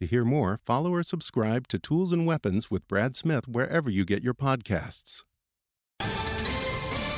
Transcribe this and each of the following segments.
To hear more, follow or subscribe to Tools and Weapons with Brad Smith wherever you get your podcasts.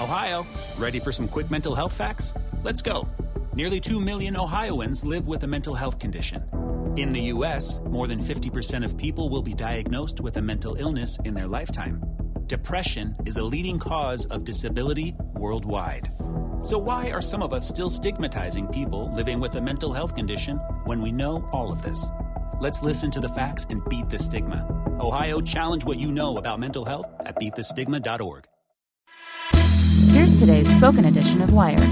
Ohio, ready for some quick mental health facts? Let's go. Nearly 2 million Ohioans live with a mental health condition. In the U.S., more than 50% of people will be diagnosed with a mental illness in their lifetime. Depression is a leading cause of disability worldwide. So, why are some of us still stigmatizing people living with a mental health condition when we know all of this? Let's listen to the facts and beat the stigma. Ohio, challenge what you know about mental health at beatthestigma.org. Here's today's spoken edition of Wired.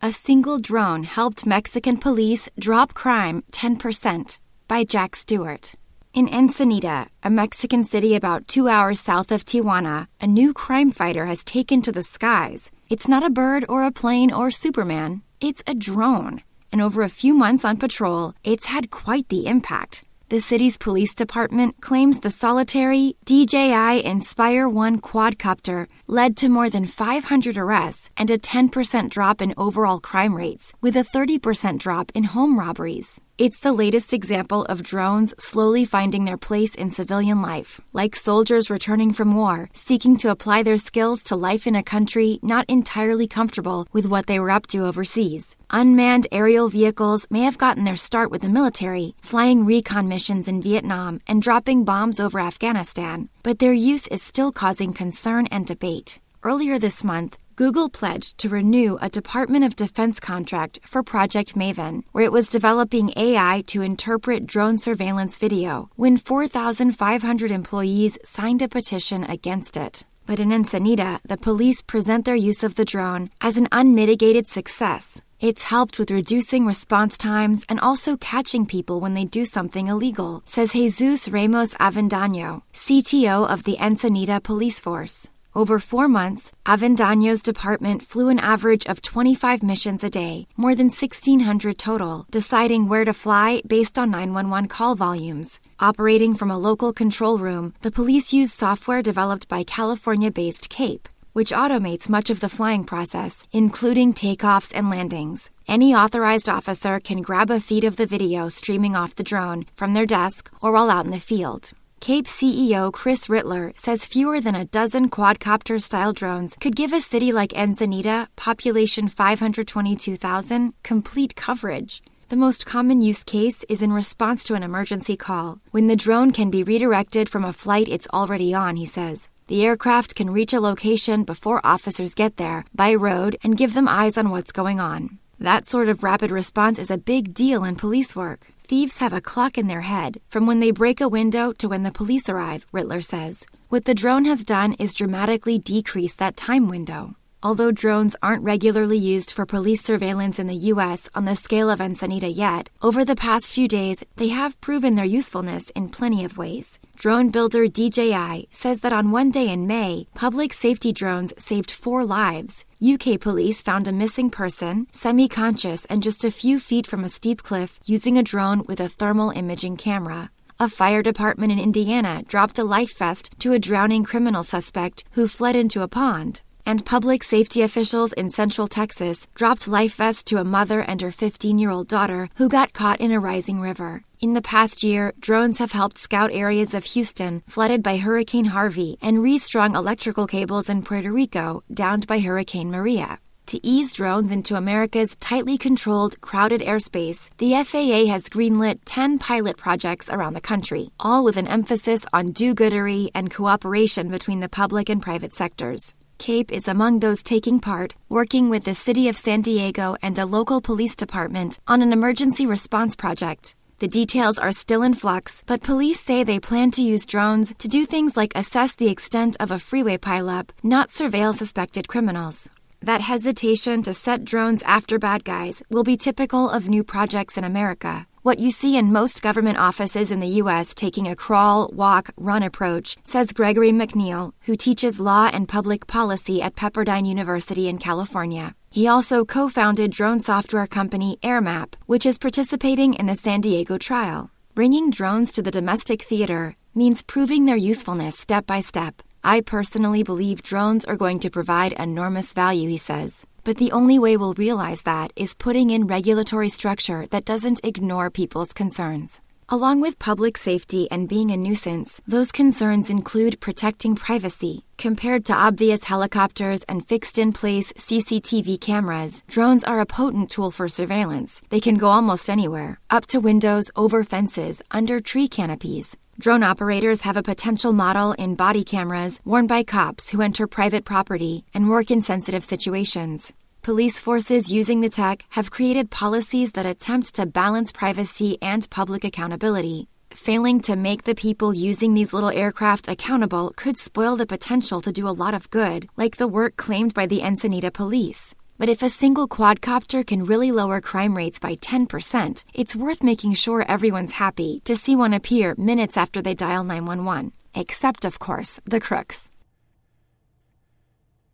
A single drone helped Mexican police drop crime 10% by Jack Stewart. In Ensenada, a Mexican city about two hours south of Tijuana, a new crime fighter has taken to the skies. It's not a bird or a plane or Superman, it's a drone. And over a few months on patrol, it's had quite the impact. The city's police department claims the solitary DJI Inspire 1 quadcopter led to more than 500 arrests and a 10% drop in overall crime rates, with a 30% drop in home robberies. It's the latest example of drones slowly finding their place in civilian life, like soldiers returning from war, seeking to apply their skills to life in a country not entirely comfortable with what they were up to overseas. Unmanned aerial vehicles may have gotten their start with the military, flying recon missions in Vietnam and dropping bombs over Afghanistan, but their use is still causing concern and debate. Earlier this month, Google pledged to renew a Department of Defense contract for Project Maven, where it was developing AI to interpret drone surveillance video, when 4,500 employees signed a petition against it. But in Ensenada, the police present their use of the drone as an unmitigated success. It's helped with reducing response times and also catching people when they do something illegal, says Jesus Ramos Avendaño, CTO of the Ensenada Police Force. Over four months, Avendaño's department flew an average of 25 missions a day, more than 1,600 total, deciding where to fly based on 911 call volumes. Operating from a local control room, the police used software developed by California based CAPE, which automates much of the flying process, including takeoffs and landings. Any authorized officer can grab a feed of the video streaming off the drone from their desk or while out in the field. CAPE CEO Chris Rittler says fewer than a dozen quadcopter style drones could give a city like Ensenada, population 522,000, complete coverage. The most common use case is in response to an emergency call, when the drone can be redirected from a flight it's already on, he says. The aircraft can reach a location before officers get there by road and give them eyes on what's going on. That sort of rapid response is a big deal in police work. Thieves have a clock in their head from when they break a window to when the police arrive, Rittler says. What the drone has done is dramatically decrease that time window. Although drones aren't regularly used for police surveillance in the U.S. on the scale of Ensenada yet, over the past few days they have proven their usefulness in plenty of ways. Drone builder DJI says that on one day in May, public safety drones saved four lives. UK police found a missing person, semi conscious and just a few feet from a steep cliff, using a drone with a thermal imaging camera. A fire department in Indiana dropped a life vest to a drowning criminal suspect who fled into a pond and public safety officials in Central Texas dropped life vests to a mother and her 15 year old daughter who got caught in a rising river. In the past year, drones have helped scout areas of Houston flooded by Hurricane Harvey and restrung electrical cables in Puerto Rico downed by Hurricane Maria. To ease drones into America's tightly controlled, crowded airspace, the FAA has greenlit 10 pilot projects around the country, all with an emphasis on do goodery and cooperation between the public and private sectors. CAPE is among those taking part, working with the City of San Diego and a local police department on an emergency response project. The details are still in flux, but police say they plan to use drones to do things like assess the extent of a freeway pileup, not surveil suspected criminals. That hesitation to set drones after bad guys will be typical of new projects in America. What you see in most government offices in the U.S. taking a crawl, walk, run approach, says Gregory McNeal, who teaches law and public policy at Pepperdine University in California. He also co founded drone software company AirMap, which is participating in the San Diego trial. Bringing drones to the domestic theater means proving their usefulness step by step. I personally believe drones are going to provide enormous value, he says. But the only way we'll realize that is putting in regulatory structure that doesn't ignore people's concerns. Along with public safety and being a nuisance, those concerns include protecting privacy. Compared to obvious helicopters and fixed in place CCTV cameras, drones are a potent tool for surveillance. They can go almost anywhere up to windows, over fences, under tree canopies. Drone operators have a potential model in body cameras worn by cops who enter private property and work in sensitive situations. Police forces using the tech have created policies that attempt to balance privacy and public accountability. Failing to make the people using these little aircraft accountable could spoil the potential to do a lot of good, like the work claimed by the Ensenada police. But if a single quadcopter can really lower crime rates by 10%, it's worth making sure everyone's happy to see one appear minutes after they dial 911. Except, of course, the crooks.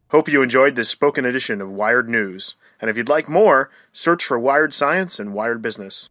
Hope you enjoyed this spoken edition of Wired News. And if you'd like more, search for Wired Science and Wired Business.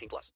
18 plus.